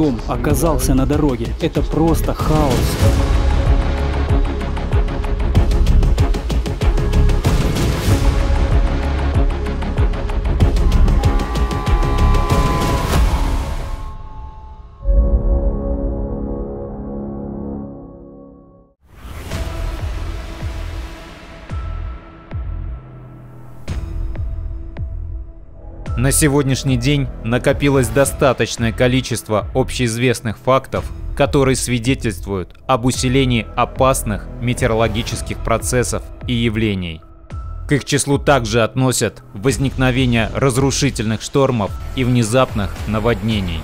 Дом оказался на дороге. Это просто хаос. На сегодняшний день накопилось достаточное количество общеизвестных фактов, которые свидетельствуют об усилении опасных метеорологических процессов и явлений. К их числу также относят возникновение разрушительных штормов и внезапных наводнений.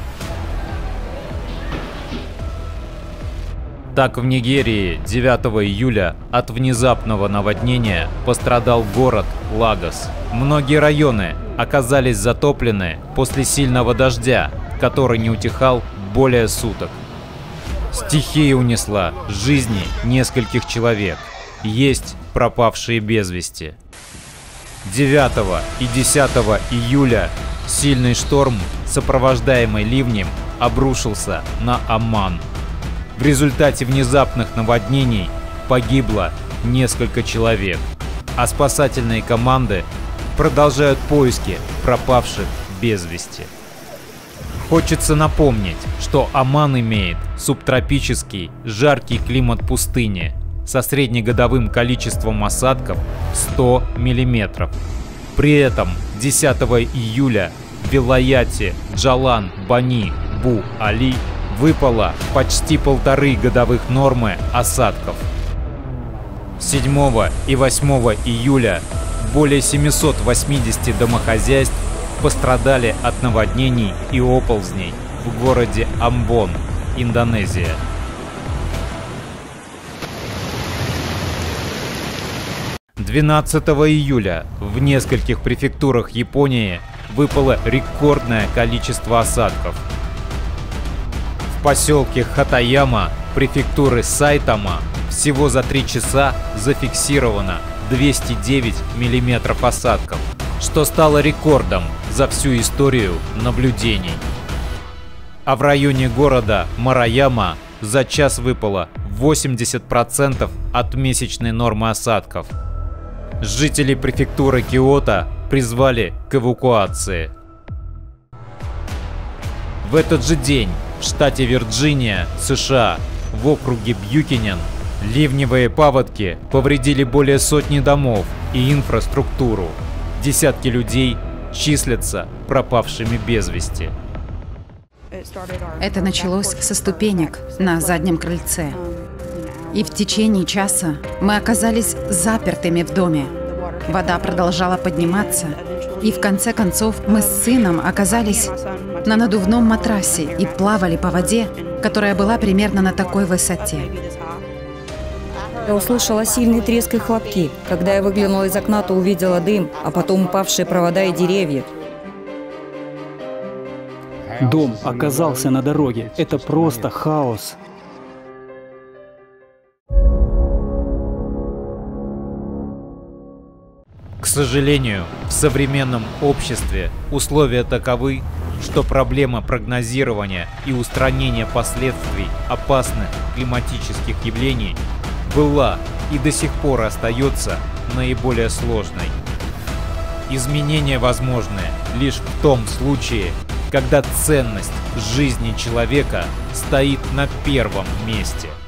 Так в Нигерии 9 июля от внезапного наводнения пострадал город Лагос. Многие районы оказались затоплены после сильного дождя, который не утихал более суток. Стихия унесла жизни нескольких человек. Есть пропавшие без вести. 9 и 10 июля сильный шторм, сопровождаемый ливнем, обрушился на Амман. В результате внезапных наводнений погибло несколько человек, а спасательные команды продолжают поиски пропавших без вести. Хочется напомнить, что Оман имеет субтропический жаркий климат пустыни со среднегодовым количеством осадков 100 мм. При этом 10 июля в Вилаяте Джалан Бани Бу Али выпало почти полторы годовых нормы осадков. 7 и 8 июля более 780 домохозяйств пострадали от наводнений и оползней в городе Амбон, Индонезия. Двенадцатого июля в нескольких префектурах Японии выпало рекордное количество осадков – поселке Хатаяма префектуры Сайтама всего за 3 часа зафиксировано 209 мм осадков, что стало рекордом за всю историю наблюдений. А в районе города Мараяма за час выпало 80% от месячной нормы осадков. Жители префектуры Киото призвали к эвакуации. В этот же день в штате Вирджиния, США, в округе Бьюкинен, ливневые паводки повредили более сотни домов и инфраструктуру. Десятки людей числятся пропавшими без вести. Это началось со ступенек на заднем крыльце. И в течение часа мы оказались запертыми в доме. Вода продолжала подниматься, и в конце концов мы с сыном оказались на надувном матрасе и плавали по воде, которая была примерно на такой высоте. Я услышала сильный треск и хлопки. Когда я выглянула из окна, то увидела дым, а потом упавшие провода и деревья. Дом оказался на дороге. Это просто хаос. Сожалению, в современном обществе условия таковы, что проблема прогнозирования и устранения последствий опасных климатических явлений была и до сих пор остается наиболее сложной. Изменения возможны лишь в том случае, когда ценность жизни человека стоит на первом месте –